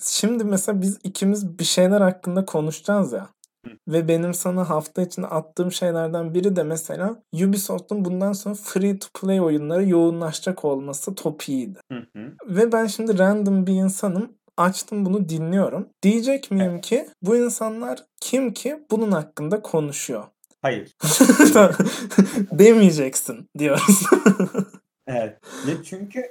şimdi mesela biz ikimiz bir şeyler hakkında konuşacağız ya. Ve benim sana hafta içinde attığım şeylerden biri de mesela Ubisoft'un bundan sonra free to play oyunlara yoğunlaşacak olması topiğiydi. Hı hı. Ve ben şimdi random bir insanım. Açtım bunu dinliyorum. Diyecek miyim ki bu insanlar kim ki bunun hakkında konuşuyor? Hayır. Demeyeceksin diyoruz. Evet. Ya çünkü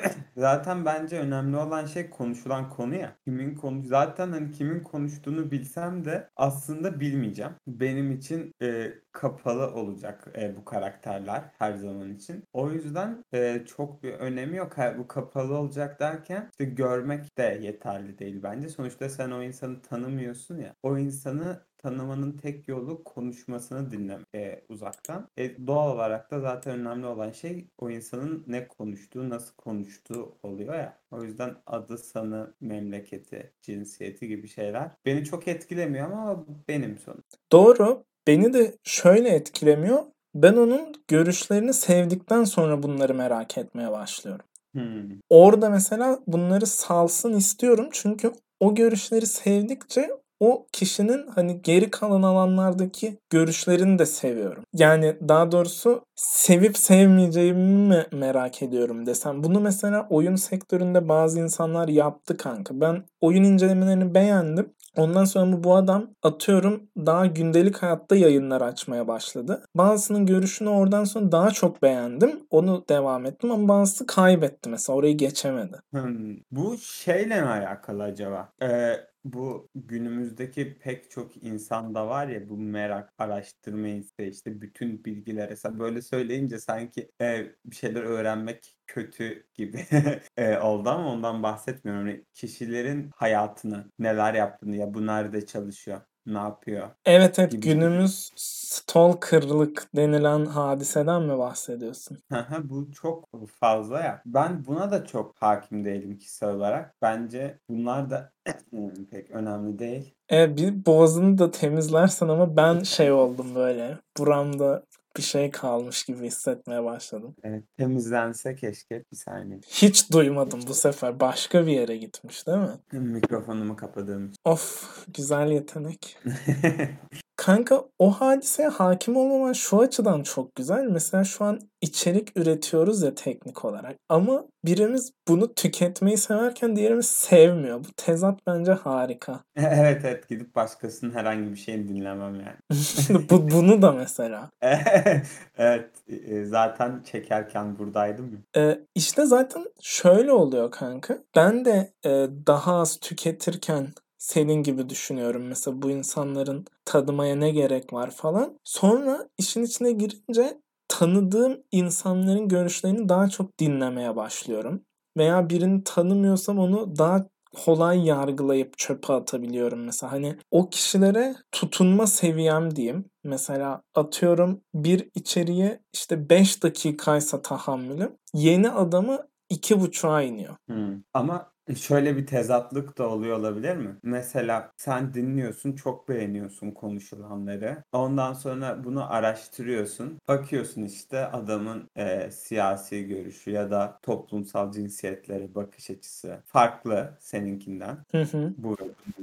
zaten bence önemli olan şey konuşulan konu ya. Kimin konu zaten hani kimin konuştuğunu bilsem de aslında bilmeyeceğim. Benim için e, kapalı olacak e, bu karakterler her zaman için. O yüzden e, çok bir önemi yok. Ha, bu kapalı olacak derken işte görmek de yeterli değil bence. Sonuçta sen o insanı tanımıyorsun ya. O insanı tanımanın tek yolu konuşmasını dinlemek e, uzaktan. E, doğal olarak da zaten önemli olan şey o insanın ne konuştuğu, nasıl konuştuğu oluyor ya. O yüzden adı, sanı, memleketi, cinsiyeti gibi şeyler beni çok etkilemiyor ama benim sonu. Doğru. Beni de şöyle etkilemiyor. Ben onun görüşlerini sevdikten sonra bunları merak etmeye başlıyorum. Hmm. Orada mesela bunları salsın istiyorum. Çünkü o görüşleri sevdikçe o kişinin hani geri kalan alanlardaki görüşlerini de seviyorum. Yani daha doğrusu sevip sevmeyeceğimi mi merak ediyorum desem. Bunu mesela oyun sektöründe bazı insanlar yaptı kanka. Ben oyun incelemelerini beğendim. Ondan sonra bu adam atıyorum daha gündelik hayatta yayınlar açmaya başladı. Bazısının görüşünü oradan sonra daha çok beğendim. Onu devam ettim ama bazısı kaybetti mesela orayı geçemedi. Hmm. Bu şeyle mi alakalı acaba? Ee, bu günümüzdeki pek çok insanda var ya bu merak, araştırma isteği işte bütün bilgilere böyle söyleyince sanki e, bir şeyler öğrenmek kötü gibi e, oldu ama ondan bahsetmiyorum. Yani kişilerin hayatını, neler yaptığını ya bu nerede çalışıyor, ne yapıyor Evet evet gibi. günümüz stalkerlık denilen hadiseden mi bahsediyorsun? Bu çok fazla ya. Ben buna da çok hakim değilim kişisel olarak. Bence bunlar da pek önemli değil. E, bir boğazını da temizlersen ama ben şey oldum böyle. Buramda bir şey kalmış gibi hissetmeye başladım. Evet, temizlense keşke bir saniye. Hiç duymadım bu sefer. Başka bir yere gitmiş değil mi? Mikrofonumu kapadığım için. Of güzel yetenek. Kanka o hadiseye hakim olmaman şu açıdan çok güzel. Mesela şu an içerik üretiyoruz ya teknik olarak. Ama birimiz bunu tüketmeyi severken diğerimiz sevmiyor. Bu tezat bence harika. Evet evet gidip başkasının herhangi bir şeyini dinlemem yani. Bu, bunu da mesela. Evet e, zaten çekerken buradaydım ya. Ee, işte zaten şöyle oluyor kanka. Ben de e, daha az tüketirken senin gibi düşünüyorum. Mesela bu insanların tanımaya ne gerek var falan. Sonra işin içine girince tanıdığım insanların görüşlerini daha çok dinlemeye başlıyorum. Veya birini tanımıyorsam onu daha kolay yargılayıp çöpe atabiliyorum mesela. Hani o kişilere tutunma seviyem diyeyim. Mesela atıyorum bir içeriğe işte 5 dakikaysa tahammülüm. Yeni adamı iki buçuğa iniyor. Hmm. Ama şöyle bir tezatlık da oluyor olabilir mi? Mesela sen dinliyorsun, çok beğeniyorsun konuşulanları. Ondan sonra bunu araştırıyorsun. Bakıyorsun işte adamın e, siyasi görüşü ya da toplumsal cinsiyetlere bakış açısı farklı seninkinden. Hı hı. Bu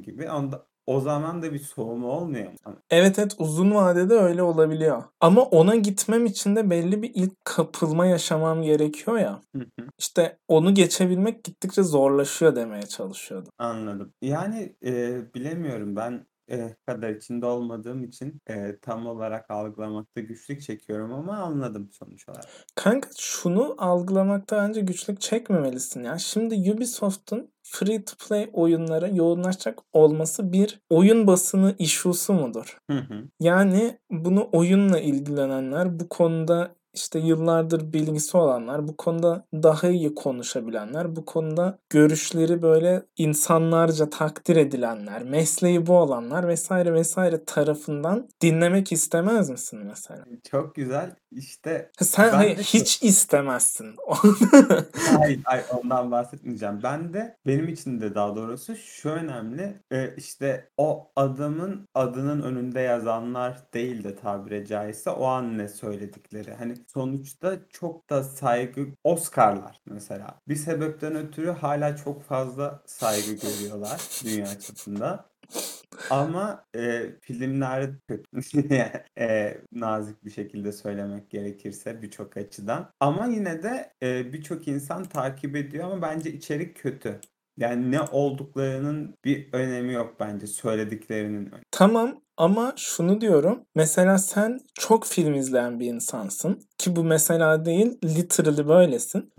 gibi. Onda, o zaman da bir soğuma olmuyor mu? Evet evet uzun vadede öyle olabiliyor. Ama ona gitmem için de belli bir ilk kapılma yaşamam gerekiyor ya. Hı hı. İşte onu geçebilmek gittikçe zorlaşıyor demeye çalışıyordum. Anladım. Yani e, bilemiyorum ben e, kadar içinde olmadığım için e, tam olarak algılamakta güçlük çekiyorum ama anladım sonuç olarak. Kanka şunu algılamakta bence güçlük çekmemelisin ya. Şimdi Ubisoft'un free to play oyunlara yoğunlaşacak olması bir oyun basını issue'su mudur? Hı hı. Yani bunu oyunla ilgilenenler, bu konuda işte yıllardır bilgisi olanlar, bu konuda daha iyi konuşabilenler, bu konuda görüşleri böyle insanlarca takdir edilenler, mesleği bu olanlar vesaire vesaire tarafından dinlemek istemez misin mesela? Çok güzel. İşte Sen hayır, de hiç istemezsin. hayır, hayır ondan bahsetmeyeceğim. Ben de benim için de daha doğrusu şu önemli. e, işte o adamın adının önünde yazanlar değil de tabiri caizse o an ne söyledikleri. Hani sonuçta çok da saygı Oscar'lar mesela. Bir sebepten ötürü hala çok fazla saygı görüyorlar dünya çapında. Ama e, filmler kötü. e, nazik bir şekilde söylemek gerekirse birçok açıdan. Ama yine de e, birçok insan takip ediyor ama bence içerik kötü. Yani ne olduklarının bir önemi yok bence söylediklerinin. Tamam ama şunu diyorum. Mesela sen çok film izleyen bir insansın. Ki bu mesela değil literally böylesin.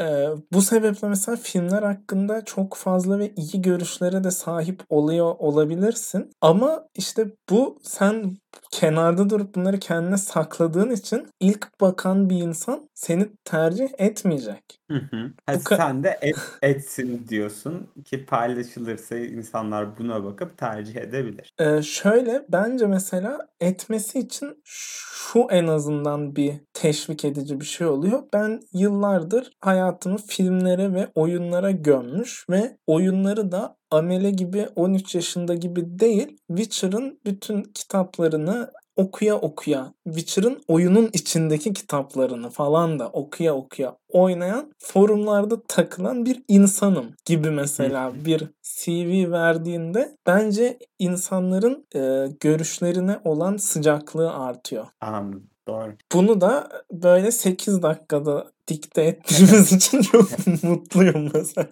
ee, bu sebeple mesela filmler hakkında çok fazla ve iyi görüşlere de sahip oluyor olabilirsin. Ama işte bu sen kenarda durup bunları kendine sakladığın için ilk bakan bir insan seni tercih etmeyecek. Hı hı. Ha, sen de et, etsin diyorsun ki paylaşılırsa insanlar buna bakıp tercih edebilir. Ee, şöyle bence mesela etmesi için şu en azından bir teşvik edici bir şey oluyor. Ben yıllardır hayatımı filmlere ve oyunlara gömmüş ve oyunları da amele gibi 13 yaşında gibi değil Witcher'ın bütün kitaplarını okuya okuya Witcher'ın oyunun içindeki kitaplarını falan da okuya okuya oynayan forumlarda takılan bir insanım gibi mesela bir CV verdiğinde bence insanların e, görüşlerine olan sıcaklığı artıyor. Anladım. Doğru. Bunu da böyle 8 dakikada dikte ettiğimiz için çok mutluyum mesela.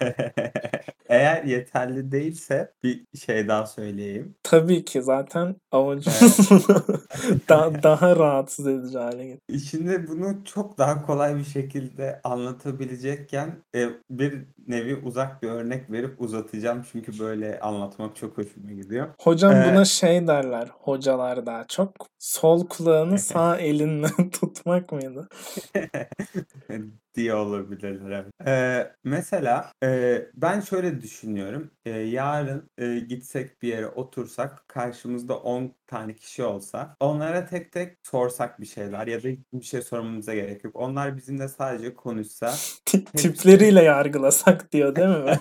Eğer yeterli değilse bir şey daha söyleyeyim. Tabii ki zaten amacımız daha, daha rahatsız edici hale getir. Şimdi bunu çok daha kolay bir şekilde anlatabilecekken e, bir nevi uzak bir örnek verip uzatacağım. Çünkü böyle anlatmak çok hoşuma gidiyor. Hocam ee, buna şey derler hocalar daha çok. Sol kulağını sağ elinle tutmak mıydı? Diye olabilirler. Ee, mesela e, ben şöyle düşünüyorum. E, yarın e, gitsek bir yere otursak karşımızda 10 tane kişi olsa onlara tek tek sorsak bir şeyler ya da bir şey sormamıza gerek yok. Onlar bizimle sadece konuşsa. Tipleriyle yargılasak diyor değil mi?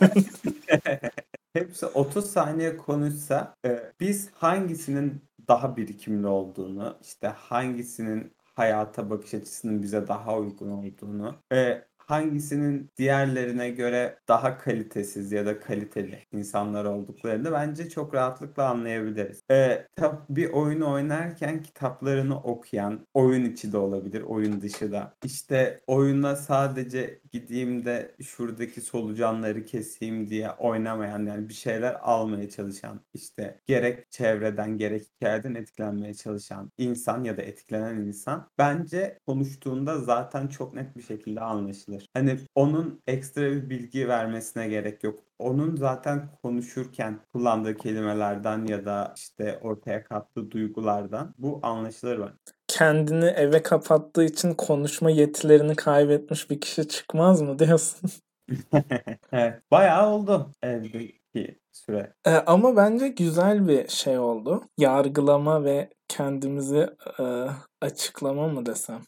hepsi 30 saniye konuşsa e, biz hangisinin daha birikimli olduğunu, işte hangisinin hayata bakış açısının bize daha uygun olduğunu ve hangisinin diğerlerine göre daha kalitesiz ya da kaliteli insanlar olduklarını bence çok rahatlıkla anlayabiliriz. Ee, bir oyunu oynarken kitaplarını okuyan, oyun içi de olabilir, oyun dışı da. İşte oyuna sadece gideyim de şuradaki solucanları keseyim diye oynamayan yani bir şeyler almaya çalışan işte gerek çevreden gerek hikayeden etkilenmeye çalışan insan ya da etkilenen insan bence konuştuğunda zaten çok net bir şekilde anlaşılır olabilir. Hani onun ekstra bir bilgi vermesine gerek yok. Onun zaten konuşurken kullandığı kelimelerden ya da işte ortaya kattığı duygulardan bu anlaşılır bence. Kendini eve kapattığı için konuşma yetilerini kaybetmiş bir kişi çıkmaz mı diyorsun? evet, bayağı oldu evdeki süre. Ee, ama bence güzel bir şey oldu. Yargılama ve kendimizi e, açıklama mı desem?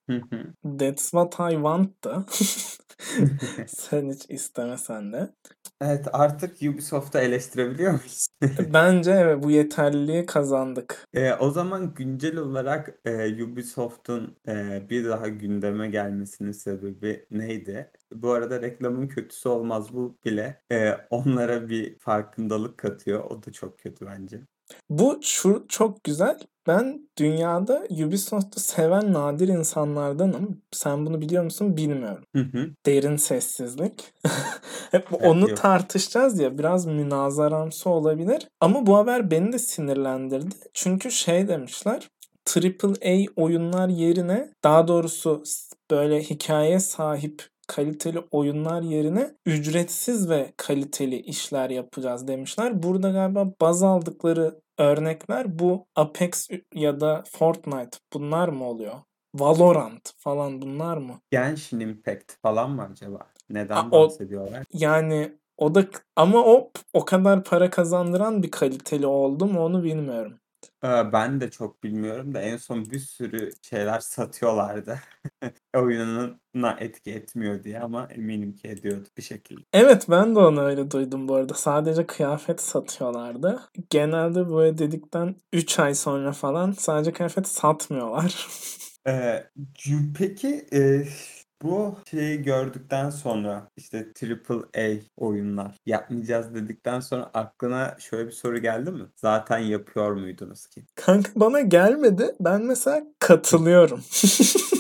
That's what I want da. Sen hiç istemesen de. Evet artık Ubisoft'u eleştirebiliyor muyuz? Bence evet bu yeterliliği kazandık. E, o zaman güncel olarak e, Ubisoft'un e, bir daha gündeme gelmesinin sebebi neydi? Bu arada reklamın kötüsü olmaz bu bile e, onlara bir farkındalık katıyor. O da çok kötü bence. Bu şu çok güzel. Ben dünyada Ubisoft'u seven nadir insanlardanım. Sen bunu biliyor musun bilmiyorum. Hı hı. Derin sessizlik. Hep evet, onu yok. tartışacağız ya biraz münazaramsı olabilir. Ama bu haber beni de sinirlendirdi. Çünkü şey demişler. AAA oyunlar yerine daha doğrusu böyle hikaye sahip kaliteli oyunlar yerine ücretsiz ve kaliteli işler yapacağız demişler. Burada galiba baz aldıkları örnekler bu Apex ya da Fortnite bunlar mı oluyor? Valorant falan bunlar mı? Genshin Impact falan mı acaba? Neden A, bahsediyorlar? O, yani o da ama o o kadar para kazandıran bir kaliteli oldu mu onu bilmiyorum. Ben de çok bilmiyorum da en son bir sürü şeyler satıyorlardı. Oyununa etki etmiyor diye ama eminim ki ediyordu bir şekilde. Evet ben de onu öyle duydum bu arada. Sadece kıyafet satıyorlardı. Genelde böyle dedikten 3 ay sonra falan sadece kıyafet satmıyorlar. Ee, peki e, bu şeyi gördükten sonra işte AAA oyunlar yapmayacağız dedikten sonra aklına şöyle bir soru geldi mi? Zaten yapıyor muydunuz ki? Kanka bana gelmedi. Ben mesela katılıyorum.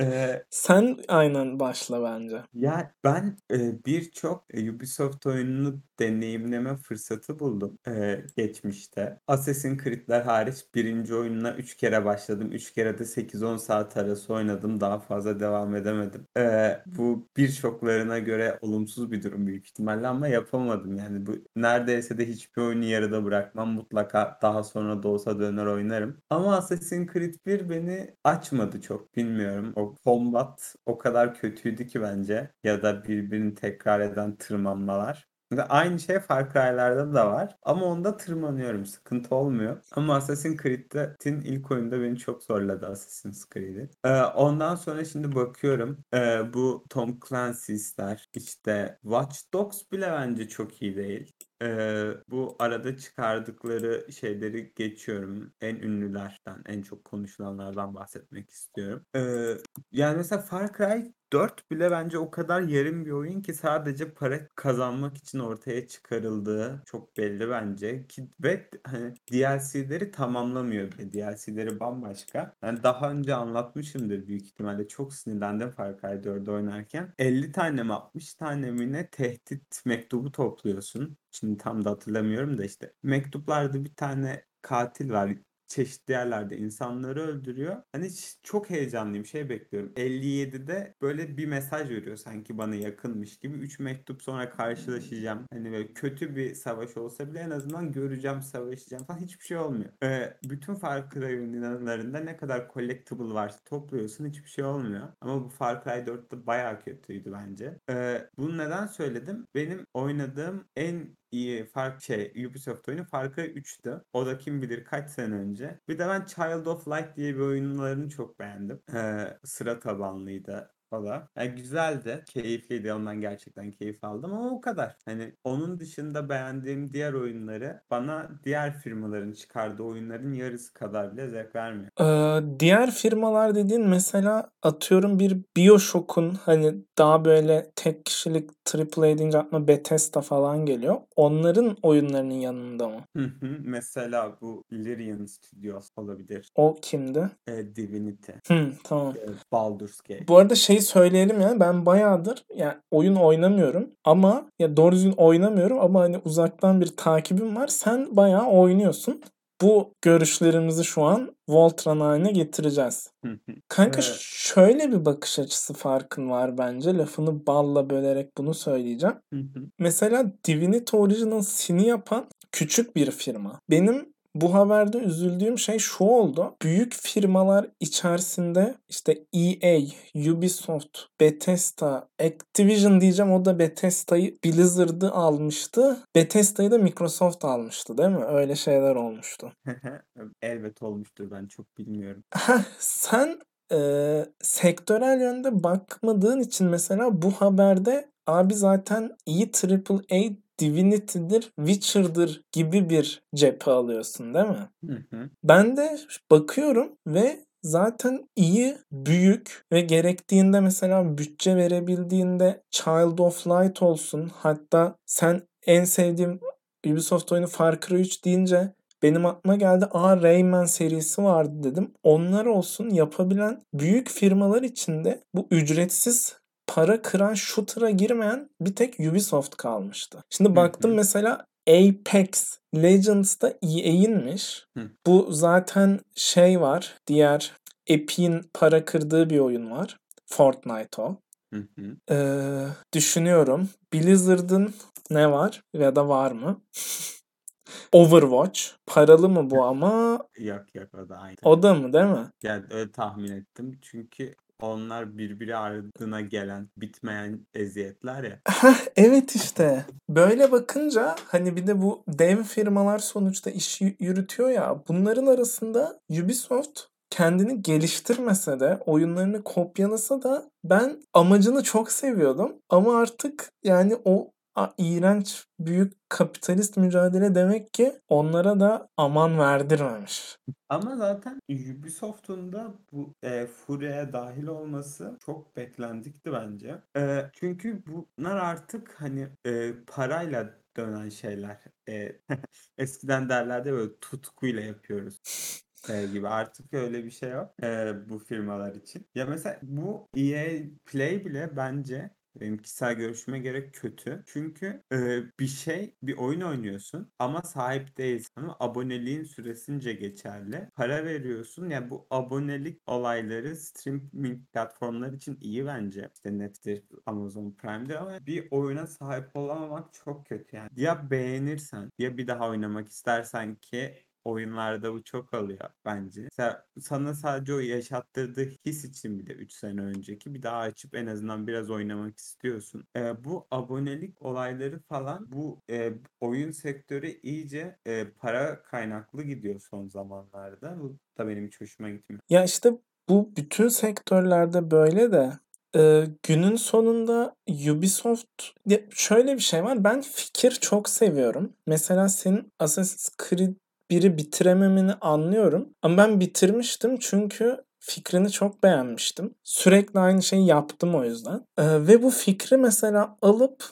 Ee, Sen aynen başla bence. Ya ben e, birçok Ubisoft oyununu deneyimleme fırsatı buldum e, geçmişte. Assassin's Creed'ler hariç birinci oyununa 3 kere başladım. 3 kere de 8-10 saat arası oynadım. Daha fazla devam edemedim. E, bu birçoklarına göre olumsuz bir durum büyük ihtimalle ama yapamadım. Yani bu neredeyse de hiçbir oyunu yarıda bırakmam. Mutlaka daha sonra da olsa döner oynarım. Ama Assassin's Creed 1 beni açmadı çok. Bilmiyorum. O combat o kadar kötüydü ki bence. Ya da birbirini tekrar eden tırmanmalar. Aynı şey Far Cry'larda da var. Ama onda tırmanıyorum. Sıkıntı olmuyor. Ama Assassin's Creed'in ilk oyunda beni çok zorladı Assassin's Creed'i. Ee, ondan sonra şimdi bakıyorum. Ee, bu Tom Clancy'sler işte Watch Dogs bile bence çok iyi değil. Ee, bu arada çıkardıkları şeyleri geçiyorum. En ünlülerden, en çok konuşulanlardan bahsetmek istiyorum. Ee, yani mesela Far Cry 4 bile bence o kadar yarım bir oyun ki sadece para kazanmak için ortaya çıkarıldığı çok belli bence. Ki ve hani DLC'leri tamamlamıyor bile. DLC'leri bambaşka. Yani daha önce anlatmışımdır büyük ihtimalle. Çok sinirlendim Far Cry 4'ü oynarken. 50 tane mi 60 tane mi ne tehdit mektubu topluyorsun. Şimdi tam da hatırlamıyorum da işte. Mektuplarda bir tane katil var çeşitli yerlerde insanları öldürüyor. Hani çok heyecanlıyım şey bekliyorum. 57'de böyle bir mesaj veriyor sanki bana yakınmış gibi. 3 mektup sonra karşılaşacağım. Hani böyle kötü bir savaş olsa bile en azından göreceğim, savaşacağım falan hiçbir şey olmuyor. Ee, bütün Far Cry oyunlarında ne kadar collectible varsa topluyorsun hiçbir şey olmuyor. Ama bu Far Cry 4'te bayağı kötüydü bence. Ee, bunu neden söyledim? Benim oynadığım en iyi fark şey Ubisoft oyunu Far Cry 3'tü. O da kim bilir kaç sene önce. Bir de ben Child of Light diye bir oyunlarını çok beğendim. Ee, sıra tabanlıydı da. Yani güzeldi. Keyifliydi. Ondan gerçekten keyif aldım ama o kadar. Hani onun dışında beğendiğim diğer oyunları bana diğer firmaların çıkardığı oyunların yarısı kadar bile zevk vermiyor. Ee, diğer firmalar dediğin mesela atıyorum bir Bioshock'un hani daha böyle tek kişilik AAA deyince aklıma Bethesda falan geliyor. Onların oyunlarının yanında mı? Hı hı. Mesela bu Larian Studios olabilir. O kimdi? E, Divinity. Hı, tamam. E, Baldur's Gate. Bu arada şey söyleyelim ya ben bayağıdır yani oyun oynamıyorum ama ya doğru düzgün oynamıyorum ama hani uzaktan bir takibim var. Sen bayağı oynuyorsun. Bu görüşlerimizi şu an Voltran haline getireceğiz. Kanka evet. şöyle bir bakış açısı farkın var bence. Lafını balla bölerek bunu söyleyeceğim. Mesela Divinity Original Sin'i yapan küçük bir firma. Benim bu haberde üzüldüğüm şey şu oldu. Büyük firmalar içerisinde işte EA, Ubisoft, Bethesda, Activision diyeceğim o da Bethesda'yı Blizzard'ı almıştı. Bethesda'yı da Microsoft almıştı değil mi? Öyle şeyler olmuştu. Elbet olmuştur ben çok bilmiyorum. Sen e, sektörel yönde bakmadığın için mesela bu haberde abi zaten iyi AAA Divinity'dir, Witcher'dır gibi bir cephe alıyorsun değil mi? Hı hı. Ben de bakıyorum ve zaten iyi, büyük ve gerektiğinde mesela bütçe verebildiğinde Child of Light olsun. Hatta sen en sevdiğim Ubisoft oyunu Far Cry 3 deyince benim aklıma geldi. Aa Rayman serisi vardı dedim. Onlar olsun yapabilen büyük firmalar içinde bu ücretsiz para kıran shooter'a girmeyen bir tek Ubisoft kalmıştı. Şimdi baktım mesela Apex Legends'da EA'inmiş. Bu zaten şey var. Diğer Epic'in para kırdığı bir oyun var. Fortnite o. Ee, düşünüyorum. Blizzard'ın ne var ya da var mı? Overwatch. Paralı mı bu ama? Yok yok o da aynı. O da mı değil mi? Yani öyle tahmin ettim. Çünkü onlar birbiri ardına gelen, bitmeyen eziyetler ya. evet işte. Böyle bakınca hani bir de bu dev firmalar sonuçta işi yürütüyor ya. Bunların arasında Ubisoft kendini geliştirmese de oyunlarını kopyalasa da ben amacını çok seviyordum ama artık yani o iğrenç büyük kapitalist mücadele demek ki onlara da aman verdirmemiş. Ama zaten Ubisoft'un da bu e, furyaya dahil olması çok beklendikti bence. E, çünkü bunlar artık hani e, parayla dönen şeyler. E, eskiden derlerdi böyle tutkuyla yapıyoruz e, gibi. Artık öyle bir şey yok e, bu firmalar için. Ya mesela bu EA Play bile bence benim kişisel görüşüme göre kötü. Çünkü e, bir şey, bir oyun oynuyorsun ama sahip değilsin. Ama aboneliğin süresince geçerli. Para veriyorsun. Yani bu abonelik olayları streaming platformlar için iyi bence. İşte Netflix, Amazon Prime'de ama bir oyuna sahip olamamak çok kötü yani. Ya beğenirsen ya bir daha oynamak istersen ki oyunlarda bu çok oluyor bence. Sana sadece o yaşattırdığı his için bile 3 sene önceki bir daha açıp en azından biraz oynamak istiyorsun. E, bu abonelik olayları falan bu e, oyun sektörü iyice e, para kaynaklı gidiyor son zamanlarda. Bu da benim hiç hoşuma gitmiyor. Ya işte bu bütün sektörlerde böyle de e, günün sonunda Ubisoft şöyle bir şey var. Ben fikir çok seviyorum. Mesela senin Assassin's Creed biri bitirememeni anlıyorum. Ama ben bitirmiştim çünkü fikrini çok beğenmiştim. Sürekli aynı şeyi yaptım o yüzden. Ee, ve bu fikri mesela alıp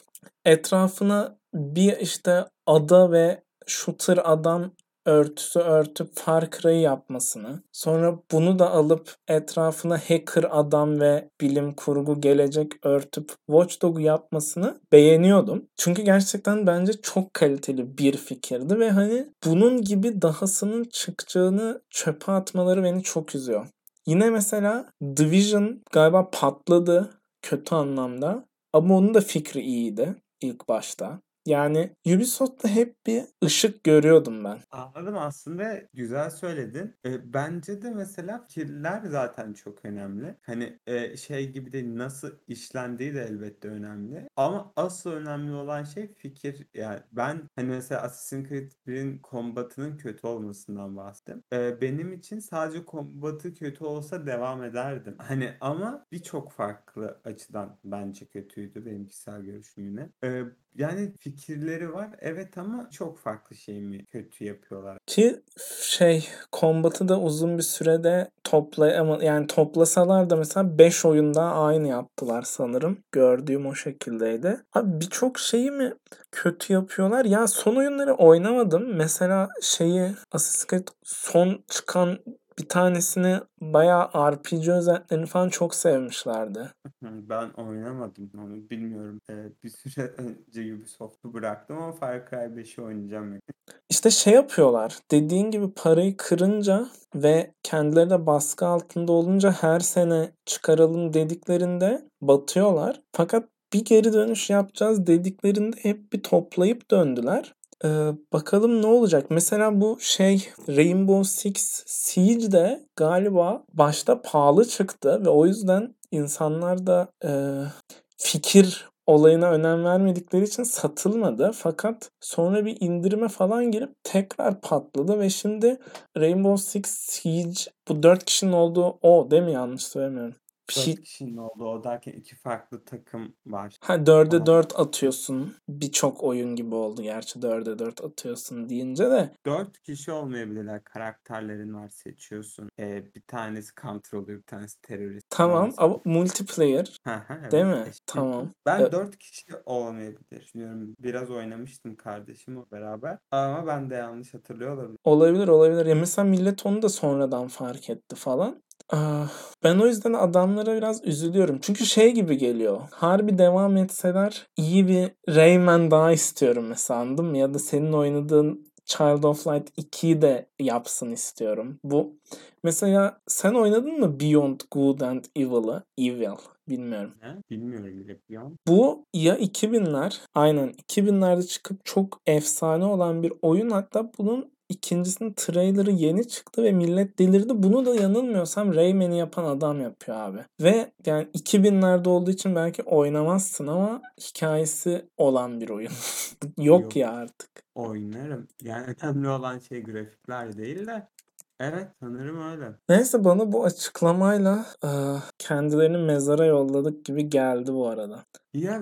etrafına bir işte ada ve shooter adam örtüsü örtüp Far Cry yapmasını, sonra bunu da alıp etrafına hacker adam ve bilim kurgu gelecek örtüp Watch Dogs'u yapmasını beğeniyordum. Çünkü gerçekten bence çok kaliteli bir fikirdi ve hani bunun gibi dahasının çıkacağını çöpe atmaları beni çok üzüyor. Yine mesela Division galiba patladı kötü anlamda ama onun da fikri iyiydi ilk başta. Yani Ubisoft'ta hep bir ışık görüyordum ben. Anladım aslında güzel söyledin. E, bence de mesela fikirler zaten çok önemli. Hani e, şey gibi de nasıl işlendiği de elbette önemli. Ama asıl önemli olan şey fikir. Yani ben hani mesela Assassin's Creed 1'in kombatının kötü olmasından bahsettim. E, benim için sadece kombatı kötü olsa devam ederdim. Hani ama birçok farklı açıdan bence kötüydü benim kişisel görüşüm yine. E, yani fikirleri var evet ama çok farklı şey mi kötü yapıyorlar. Ki şey kombatı da uzun bir sürede topla yani toplasalar da mesela 5 oyunda aynı yaptılar sanırım. Gördüğüm o şekildeydi. Abi birçok şeyi mi kötü yapıyorlar? Ya son oyunları oynamadım. Mesela şeyi Assassin's Creed son çıkan bir tanesini bayağı RPG özetlerini falan çok sevmişlerdi. Ben oynamadım onu bilmiyorum. Ee, bir süre önce Ubisoft'u bıraktım ama Far Cry 5'i oynayacağım. İşte şey yapıyorlar. Dediğin gibi parayı kırınca ve kendileri de baskı altında olunca her sene çıkaralım dediklerinde batıyorlar. Fakat bir geri dönüş yapacağız dediklerinde hep bir toplayıp döndüler. Ee, bakalım ne olacak? Mesela bu şey Rainbow Six Siege de galiba başta pahalı çıktı ve o yüzden insanlar da e, fikir olayına önem vermedikleri için satılmadı. Fakat sonra bir indirime falan girip tekrar patladı ve şimdi Rainbow Six Siege bu dört kişinin olduğu o değil mi yanlış söylemiyorum. Dört kişinin olduğu o derken iki farklı takım var. Ha dörde dört atıyorsun. Birçok oyun gibi oldu gerçi dörde dört atıyorsun deyince de. Dört kişi olmayabilirler. Karakterlerin var seçiyorsun. Ee, bir tanesi counter oluyor bir tanesi terörist. Tamam ama multiplayer. evet. Değil mi? Tamam. Ben e... dört kişi olmayabilir düşünüyorum. Biraz oynamıştım kardeşimle beraber. Ama ben de yanlış hatırlıyor olabilirim. Olabilir olabilir. Ya mesela millet onu da sonradan fark etti falan. Ah, ben o yüzden adamlara biraz üzülüyorum. Çünkü şey gibi geliyor. Harbi devam etseler iyi bir Rayman daha istiyorum mesela anladın mı? Ya da senin oynadığın Child of Light 2'yi de yapsın istiyorum. Bu mesela sen oynadın mı Beyond Good and Evil'ı? Evil. Bilmiyorum. Ne? Bilmiyorum bile. Beyond. Bu ya 2000'ler aynen 2000'lerde çıkıp çok efsane olan bir oyun hatta bunun İkincisinin trailerı yeni çıktı ve millet delirdi. Bunu da yanılmıyorsam Rayman'i yapan adam yapıyor abi. Ve yani 2000'lerde olduğu için belki oynamazsın ama hikayesi olan bir oyun. Yok, Yok ya artık. Oynarım. Yani önemli olan şey grafikler değil de Evet sanırım öyle. Neyse bana bu açıklamayla e, kendilerini mezara yolladık gibi geldi bu arada. Ya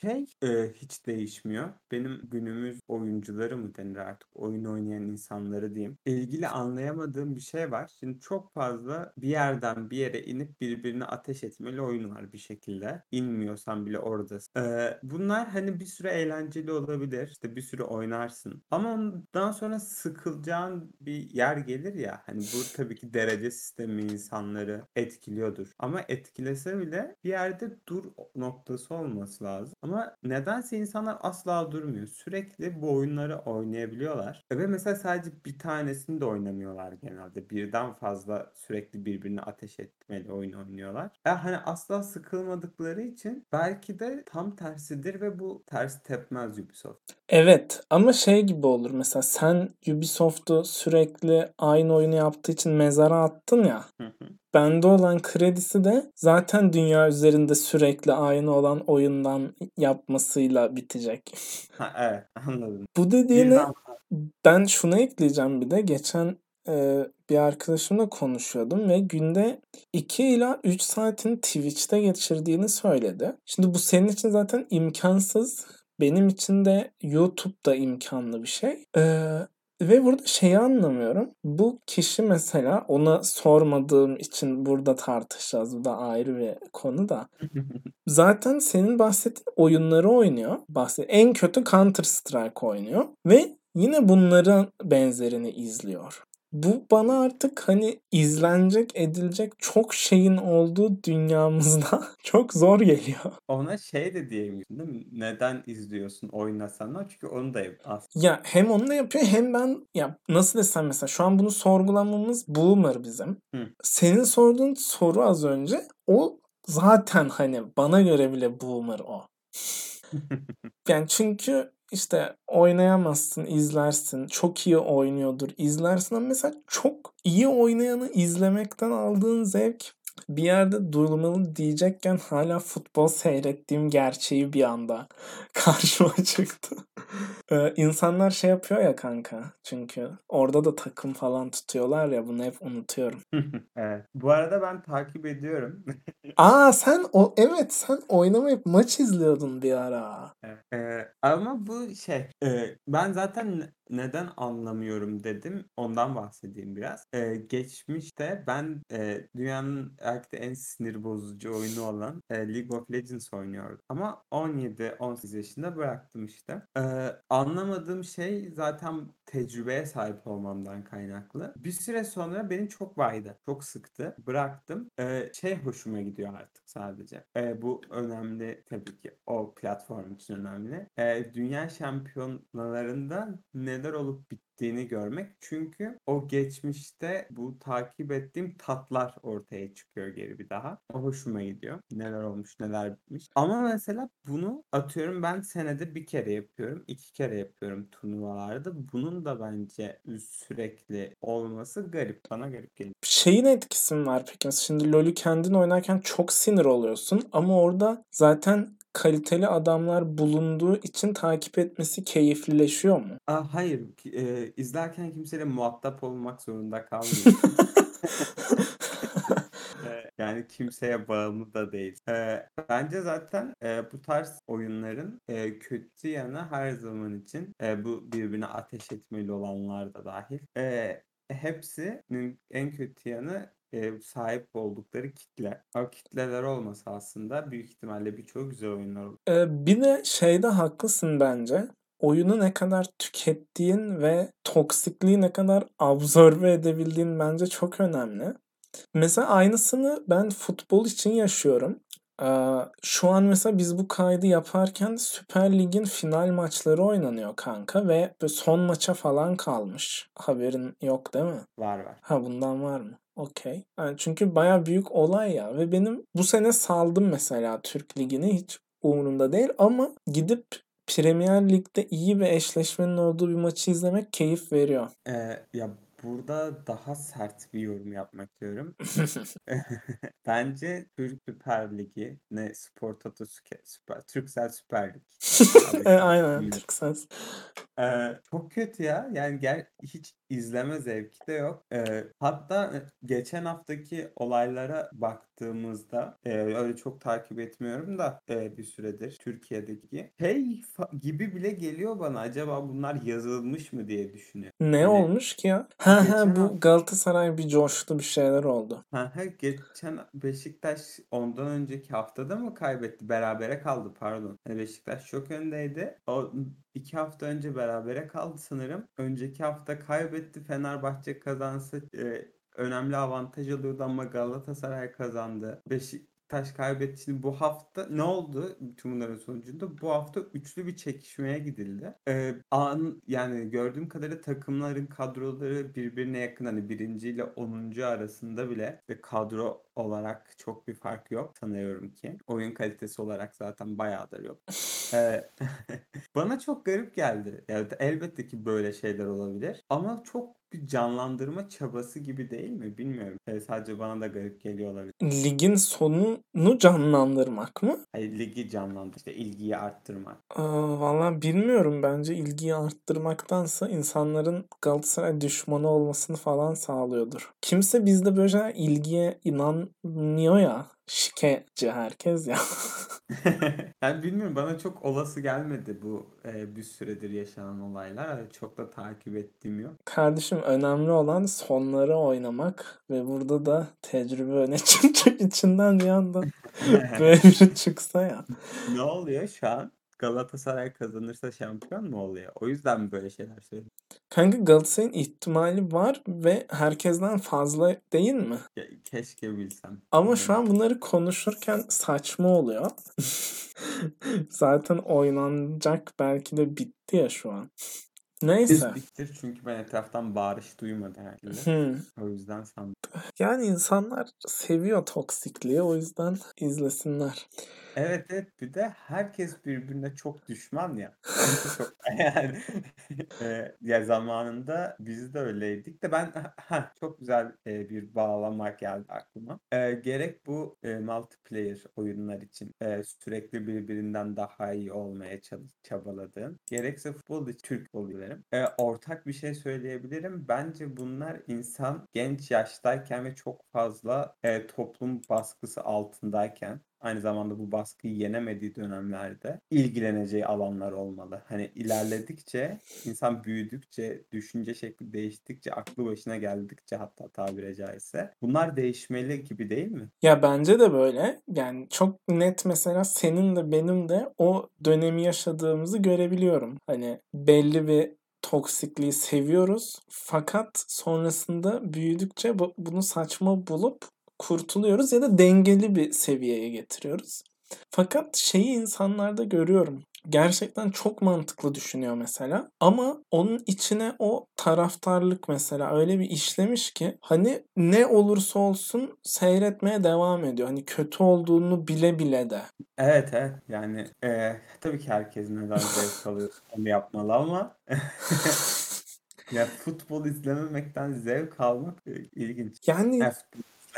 şey hiç değişmiyor. Benim günümüz oyuncuları mı denir artık oyun oynayan insanları diyeyim. İlgili anlayamadığım bir şey var. Şimdi çok fazla bir yerden bir yere inip birbirine ateş etmeli oyun var bir şekilde. İnmiyorsan bile oradasın. Bunlar hani bir süre eğlenceli olabilir. İşte bir süre oynarsın. Ama ondan sonra sıkılacağın bir yer gelir ya. Hani bu tabii ki derece sistemi insanları etkiliyordur. Ama etkilese bile bir yerde dur noktası olması lazım. Ama nedense insanlar asla durmuyor. Sürekli bu oyunları oynayabiliyorlar. Ve mesela sadece bir tanesini de oynamıyorlar genelde. Birden fazla sürekli birbirine ateş etmeli oyun oynuyorlar. Ya hani asla sıkılmadıkları için belki de tam tersidir ve bu ters tepmez Ubisoft. Evet ama şey gibi olur mesela sen Ubisoft'u sürekli aynı oyunu yaptığı için mezara attın ya. Bende olan kredisi de zaten dünya üzerinde sürekli aynı olan oyundan yapmasıyla bitecek. Ha, evet anladım. Bu dediğine ben şunu ekleyeceğim bir de geçen e, bir arkadaşımla konuşuyordum ve günde 2 ila 3 saatini Twitch'te geçirdiğini söyledi. Şimdi bu senin için zaten imkansız. Benim için de YouTube'da imkanlı bir şey. Ee, ve burada şeyi anlamıyorum. Bu kişi mesela ona sormadığım için burada tartışacağız. Bu da ayrı bir konu da. Zaten senin bahsettiğin oyunları oynuyor. Bahset en kötü Counter Strike oynuyor. Ve yine bunların benzerini izliyor bu bana artık hani izlenecek, edilecek çok şeyin olduğu dünyamızda çok zor geliyor. Ona şey de diyemiyorsun değil mi? Neden izliyorsun oynasana? Çünkü onu da aslında. Ya hem onu da yapıyor hem ben ya nasıl desem mesela şu an bunu sorgulamamız boomer bizim. Hı. Senin sorduğun soru az önce o zaten hani bana göre bile boomer o. yani çünkü işte oynayamazsın, izlersin. Çok iyi oynuyordur, izlersin ama mesela çok iyi oynayanı izlemekten aldığın zevk bir yerde durmalı diyecekken hala futbol seyrettiğim gerçeği bir anda karşıma çıktı. ee, insanlar şey yapıyor ya kanka çünkü orada da takım falan tutuyorlar ya bunu hep unutuyorum. evet. Bu arada ben takip ediyorum. Aa sen o evet sen oynamayıp maç izliyordun bir ara. Ee, ama bu şey e, ben zaten neden anlamıyorum dedim. Ondan bahsedeyim biraz. Ee, geçmişte ben e, dünyanın belki de en sinir bozucu oyunu olan e, League of Legends oynuyordum. Ama 17-18 yaşında bıraktım işte. Ee, anlamadığım şey zaten tecrübeye sahip olmamdan kaynaklı. Bir süre sonra beni çok baydı. Çok sıktı. Bıraktım. Ee, şey hoşuma gidiyor artık sadece. Ee, bu önemli tabii ki. O platform için önemli. Ee, dünya şampiyonalarında neler olup bit gittiğini görmek. Çünkü o geçmişte bu takip ettiğim tatlar ortaya çıkıyor geri bir daha. O hoşuma gidiyor. Neler olmuş, neler bitmiş. Ama mesela bunu atıyorum ben senede bir kere yapıyorum. iki kere yapıyorum turnuvalarda. Bunun da bence sürekli olması garip. Bana garip geliyor. Şeyin etkisi mi var peki? Şimdi LoL'ü kendin oynarken çok sinir oluyorsun ama orada zaten kaliteli adamlar bulunduğu için takip etmesi keyiflileşiyor mu? Aa, hayır. E, izlerken kimseyle muhatap olmak zorunda kalmıyor. yani kimseye bağımlı da değil. E, bence zaten e, bu tarz oyunların e, kötü yanı her zaman için e, bu birbirine ateş etmeli olanlar da dahil. E, hepsinin en kötü yanı e, sahip oldukları kitle. O kitleler olmasa aslında büyük ihtimalle birçoğu güzel oyunlar olur. Ee, bir de şeyde haklısın bence. Oyunu ne kadar tükettiğin ve toksikliği ne kadar absorbe edebildiğin bence çok önemli. Mesela aynısını ben futbol için yaşıyorum. Ee, şu an mesela biz bu kaydı yaparken Süper Lig'in final maçları oynanıyor kanka ve son maça falan kalmış. Haberin yok değil mi? Var var. Ha bundan var mı? Okey. Yani çünkü baya büyük olay ya ve benim bu sene saldım mesela Türk Ligi'ni hiç umurumda değil ama gidip Premier Lig'de iyi bir eşleşmenin olduğu bir maçı izlemek keyif veriyor. Ee, ya burada daha sert bir yorum yapmak istiyorum. Bence Türk Süper Ligi ne Spor Toto Süper, Türksel Süper Lig. Aynen Türksel. Ee, çok kötü ya. Yani gel hiç izleme zevki de yok. Ee, hatta e, geçen haftaki olaylara baktığımızda e, öyle çok takip etmiyorum da e, bir süredir Türkiye'deki şey gibi bile geliyor bana. Acaba bunlar yazılmış mı diye düşünüyorum. Ne hani, olmuş ki ya? Ha ha bu Galatasaray bir coştu bir şeyler oldu. Ha ha geçen Beşiktaş ondan önceki haftada mı kaybetti? Berabere kaldı pardon. Yani Beşiktaş çok öndeydi. O iki hafta önce berabere kaldı sanırım. Önceki hafta kaybetti. Fenerbahçe kazansa e, önemli avantaj alıyordu ama Galatasaray kazandı. Beşiktaş kaybetti. Şimdi bu hafta ne oldu bütün bunların sonucunda? Bu hafta üçlü bir çekişmeye gidildi. Ee, an yani gördüğüm kadarıyla takımların kadroları birbirine yakın. Hani birinci ile onuncu arasında bile ve kadro olarak çok bir fark yok sanıyorum ki. Oyun kalitesi olarak zaten bayağıdır yok. Bana çok garip geldi. Yani elbette ki böyle şeyler olabilir. Ama çok bir canlandırma çabası gibi değil mi? Bilmiyorum. Yani sadece bana da garip geliyor olabilir. Ligin sonunu canlandırmak mı? Hayır ligi canlandır. İşte ilgiyi arttırmak. Aa, vallahi bilmiyorum. Bence ilgiyi arttırmaktansa insanların Galatasaray düşmanı olmasını falan sağlıyordur. Kimse bizde böyle ilgiye inanmıyor ya şikeci herkes ya. yani bilmiyorum bana çok olası gelmedi bu e, bir süredir yaşanan olaylar. Yani çok da takip ettiğim yok. Kardeşim önemli olan sonları oynamak ve burada da tecrübe öne çıkacak içinden bir anda böyle çıksa ya. ne oluyor şu an? Galatasaray kazanırsa şampiyon mu oluyor? O yüzden mi böyle şeyler söylüyorsun? Kanka Galatasaray'ın ihtimali var ve herkesten fazla değil mi? Ya, keşke bilsem. Ama evet. şu an bunları konuşurken saçma oluyor. Zaten oynanacak belki de bitti ya şu an. Neyse. Bittir çünkü ben etraftan bağırış duymadım herkese. o yüzden sandım. Yani insanlar seviyor toksikliği o yüzden izlesinler. Evet evet bir de herkes birbirine çok düşman ya. yani e, ya zamanında biz de öyleydik de ben ha çok güzel e, bir bağlama geldi aklıma. E, gerek bu e, multiplayer oyunlar için e, sürekli birbirinden daha iyi olmaya çalış, çabaladığım gerekse futbol için Türk futbolcularım e, ortak bir şey söyleyebilirim. Bence bunlar insan genç yaştayken ve çok fazla e, toplum baskısı altındayken aynı zamanda bu baskıyı yenemediği dönemlerde ilgileneceği alanlar olmalı. Hani ilerledikçe, insan büyüdükçe, düşünce şekli değiştikçe, aklı başına geldikçe hatta tabire caizse bunlar değişmeli gibi değil mi? Ya bence de böyle. Yani çok net mesela senin de benim de o dönemi yaşadığımızı görebiliyorum. Hani belli bir toksikliği seviyoruz. Fakat sonrasında büyüdükçe bu, bunu saçma bulup kurtuluyoruz ya da dengeli bir seviyeye getiriyoruz. Fakat şeyi insanlarda görüyorum. Gerçekten çok mantıklı düşünüyor mesela. Ama onun içine o taraftarlık mesela öyle bir işlemiş ki hani ne olursa olsun seyretmeye devam ediyor. Hani kötü olduğunu bile bile de. Evet evet yani e, tabii ki herkes neden zevk alıyor onu yapmalı ama ya futbol izlememekten zevk almak e, ilginç. Yani yani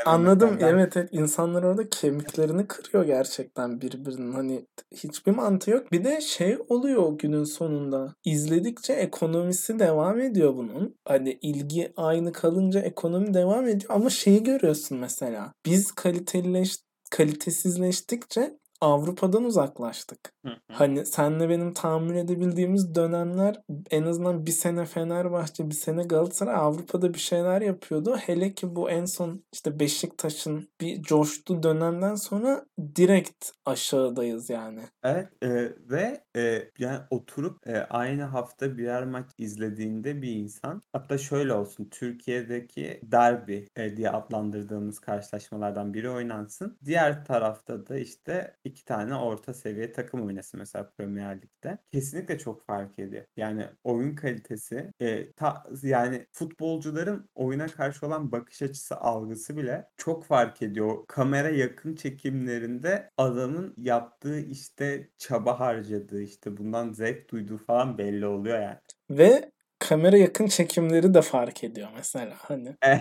Anladım. Evet, evet. İnsanlar orada kemiklerini kırıyor gerçekten birbirinin. Hani hiçbir mantığı yok. Bir de şey oluyor günün sonunda. İzledikçe ekonomisi devam ediyor bunun. Hani ilgi aynı kalınca ekonomi devam ediyor. Ama şeyi görüyorsun mesela. Biz kalitelileş kalitesizleştikçe Avrupa'dan uzaklaştık. Hı hı. Hani senle benim tahammül edebildiğimiz dönemler en azından bir sene Fenerbahçe, bir sene Galatasaray Avrupa'da bir şeyler yapıyordu. Hele ki bu en son işte Beşiktaş'ın bir coştu dönemden sonra direkt aşağıdayız yani. Evet e, ve e, yani oturup e, aynı hafta birer maç izlediğinde bir insan hatta şöyle olsun Türkiye'deki derbi e, diye adlandırdığımız karşılaşmalardan biri oynansın. Diğer tarafta da işte iki tane orta seviye takım oynasın mesela Premier Lig'de. Kesinlikle çok fark ediyor. Yani oyun kalitesi e, ta, yani futbolcuların oyuna karşı olan bakış açısı algısı bile çok fark ediyor. Kamera yakın çekimlerinde adamın yaptığı işte çaba harcadığı işte bundan zevk duyduğu falan belli oluyor yani. Ve kamera yakın çekimleri de fark ediyor mesela hani.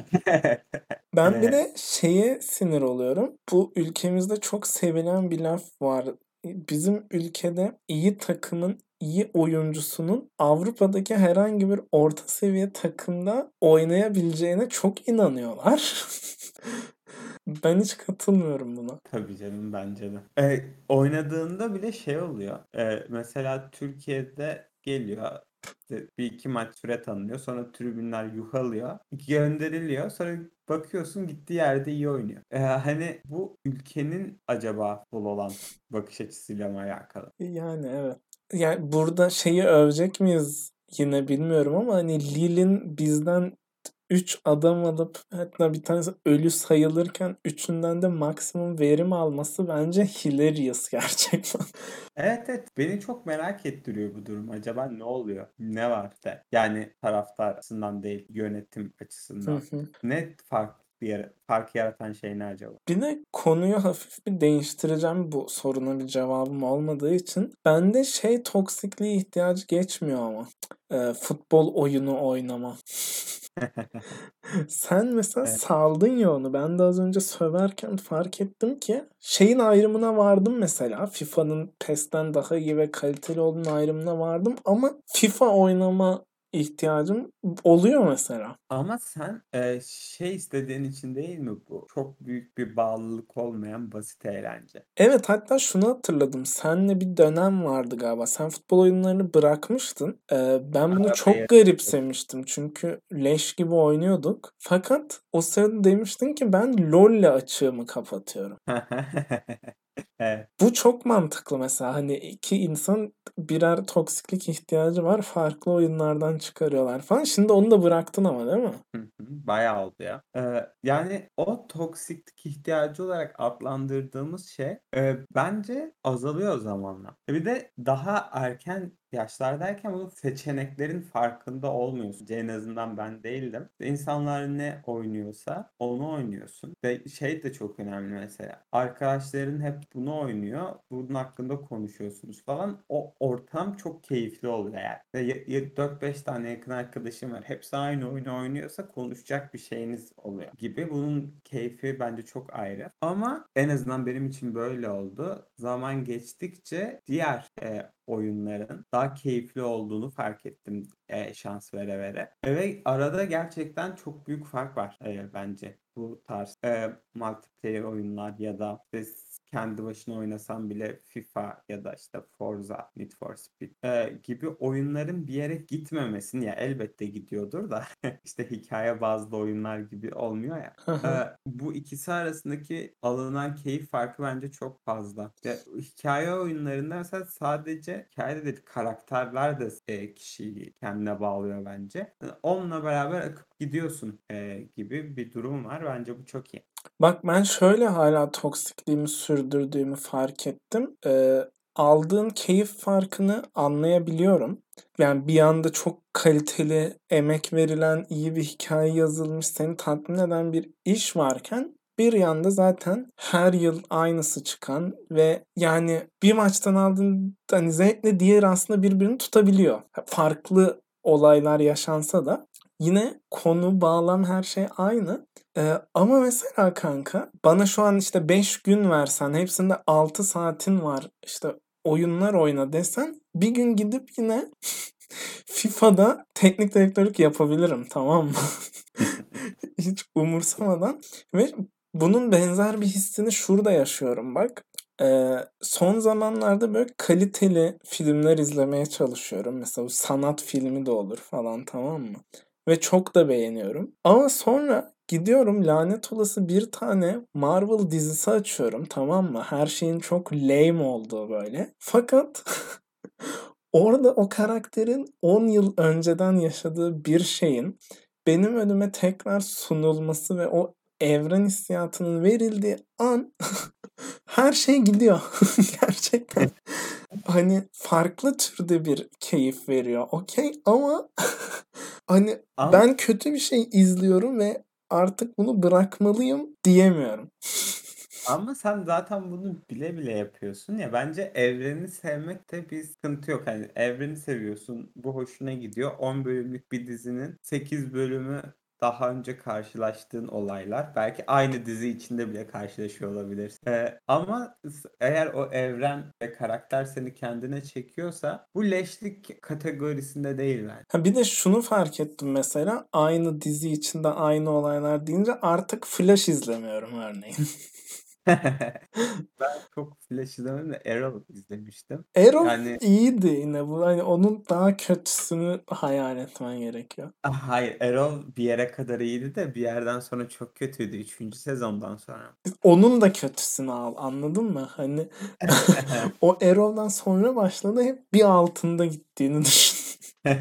ben bir de şeye sinir oluyorum. Bu ülkemizde çok sevilen bir laf var. Bizim ülkede iyi takımın iyi oyuncusunun Avrupa'daki herhangi bir orta seviye takımda oynayabileceğine çok inanıyorlar. Ben hiç katılmıyorum buna. Tabii canım bence de. E, oynadığında bile şey oluyor. E, mesela Türkiye'de geliyor bir iki maç süre tanınıyor. Sonra tribünler yuhalıyor. Gönderiliyor. Sonra bakıyorsun gittiği yerde iyi oynuyor. Ee, hani bu ülkenin acaba futbol olan bakış açısıyla mı alakalı? Yani evet. Yani burada şeyi övecek miyiz yine bilmiyorum ama hani Lille'in bizden 3 adam alıp hatta bir tanesi ölü sayılırken üçünden de maksimum verim alması bence hilarious gerçekten. Evet evet beni çok merak ettiriyor bu durum. Acaba ne oluyor? Ne var de? Yani taraftar açısından değil yönetim açısından. ne fark bir yere, fark yaratan şey ne acaba? Bir de konuyu hafif bir değiştireceğim bu soruna bir cevabım olmadığı için. Bende şey toksikliğe ihtiyacı geçmiyor ama. E, futbol oyunu oynama. Sen mesela evet. saldın ya onu. Ben de az önce söverken fark ettim ki şeyin ayrımına vardım mesela. FIFA'nın PES'ten daha iyi ve kaliteli olduğunun ayrımına vardım ama FIFA oynama ihtiyacım oluyor mesela. Ama sen e, şey istediğin için değil mi bu? Çok büyük bir bağlılık olmayan basit eğlence. Evet hatta şunu hatırladım. Senle bir dönem vardı galiba. Sen futbol oyunlarını bırakmıştın. Ee, ben bunu Arabaya. çok garipsemiştim. Çünkü leş gibi oynuyorduk. Fakat o sırada demiştin ki ben LoL'le açığımı kapatıyorum. Evet. Bu çok mantıklı mesela hani iki insan birer toksiklik ihtiyacı var farklı oyunlardan çıkarıyorlar falan. Şimdi onu da bıraktın ama değil mi? Bayağı oldu ya. Ee, yani o toksiklik ihtiyacı olarak adlandırdığımız şey e, bence azalıyor zamanla. Bir de daha erken yaşlardayken bu seçeneklerin farkında olmuyorsun. En azından ben değildim. İnsanlar ne oynuyorsa onu oynuyorsun. Ve şey de çok önemli mesela. Arkadaşların hep bunu oynuyor. Bunun hakkında konuşuyorsunuz falan. O ortam çok keyifli oluyor yani. Ve 4-5 tane yakın arkadaşım var. Hepsi aynı oyunu oynuyorsa konuşacak bir şeyiniz oluyor gibi. Bunun keyfi bence çok ayrı. Ama en azından benim için böyle oldu. Zaman geçtikçe diğer e, oyunların daha keyifli olduğunu fark ettim e, şans vere vere. Ve arada gerçekten çok büyük fark var e, bence bu tarz e, multiplayer oyunlar ya da kendi başına oynasam bile FIFA ya da işte Forza, Need for Speed e, gibi oyunların bir yere gitmemesini ya elbette gidiyordur da işte hikaye bazlı oyunlar gibi olmuyor ya. e, bu ikisi arasındaki alınan keyif farkı bence çok fazla. Ya, hikaye oyunlarında mesela sadece hikayede de karakterler de e, kişiyi kendine bağlıyor bence. Onunla beraber akıp gidiyorsun e, gibi bir durum var. Bence bu çok iyi. Bak ben şöyle hala toksikliğimi sürdürdüğümü fark ettim. Ee, aldığın keyif farkını anlayabiliyorum. Yani bir anda çok kaliteli, emek verilen, iyi bir hikaye yazılmış, seni tatmin eden bir iş varken bir yanda zaten her yıl aynısı çıkan ve yani bir maçtan aldığın hani zevkle diğer aslında birbirini tutabiliyor. Farklı olaylar yaşansa da yine konu, bağlam her şey aynı. Ee, ama mesela kanka bana şu an işte 5 gün versen hepsinde 6 saatin var işte oyunlar oyna desen bir gün gidip yine FIFA'da teknik direktörlük yapabilirim tamam mı? Hiç umursamadan ve bunun benzer bir hissini şurada yaşıyorum bak. Ee, son zamanlarda böyle kaliteli filmler izlemeye çalışıyorum. Mesela sanat filmi de olur falan tamam mı? Ve çok da beğeniyorum. Ama sonra gidiyorum lanet olası bir tane Marvel dizisi açıyorum tamam mı? Her şeyin çok lame olduğu böyle. Fakat orada o karakterin 10 yıl önceden yaşadığı bir şeyin benim önüme tekrar sunulması ve o evren hissiyatının verildiği an her şey gidiyor. Gerçekten. Hani farklı türde bir keyif veriyor. Okey ama hani ama... ben kötü bir şey izliyorum ve artık bunu bırakmalıyım diyemiyorum. Ama sen zaten bunu bile bile yapıyorsun ya. Bence evreni sevmekte bir sıkıntı yok. Hani evreni seviyorsun. Bu hoşuna gidiyor. 10 bölümlük bir dizinin 8 bölümü daha önce karşılaştığın olaylar. Belki aynı dizi içinde bile karşılaşıyor olabilirsin. Ee, ama eğer o evren ve karakter seni kendine çekiyorsa bu leşlik kategorisinde değil ben. Ha bir de şunu fark ettim mesela aynı dizi içinde aynı olaylar deyince artık Flash izlemiyorum örneğin. ben çok Flash izlemedim de Arrow izlemiştim. Arrow Yani iyiydi yine bu hani onun daha kötüsünü hayal etmen gerekiyor. Ah, hayır Arrow bir yere kadar iyiydi de bir yerden sonra çok kötüydü. Üçüncü sezondan sonra. Onun da kötüsünü al anladın mı? Hani o Arrow'dan sonra başladı hep bir altında gittiğini düşün.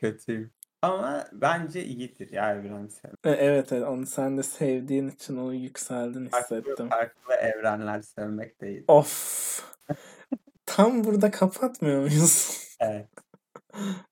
Kötüyüm. Ama bence iyidir ya Evrensel. E, Evet evet onu sen de sevdiğin için o yükseldin Farklı hissettim. farklı evrenler sevmek değil. Of. Tam burada kapatmıyor muyuz? Evet.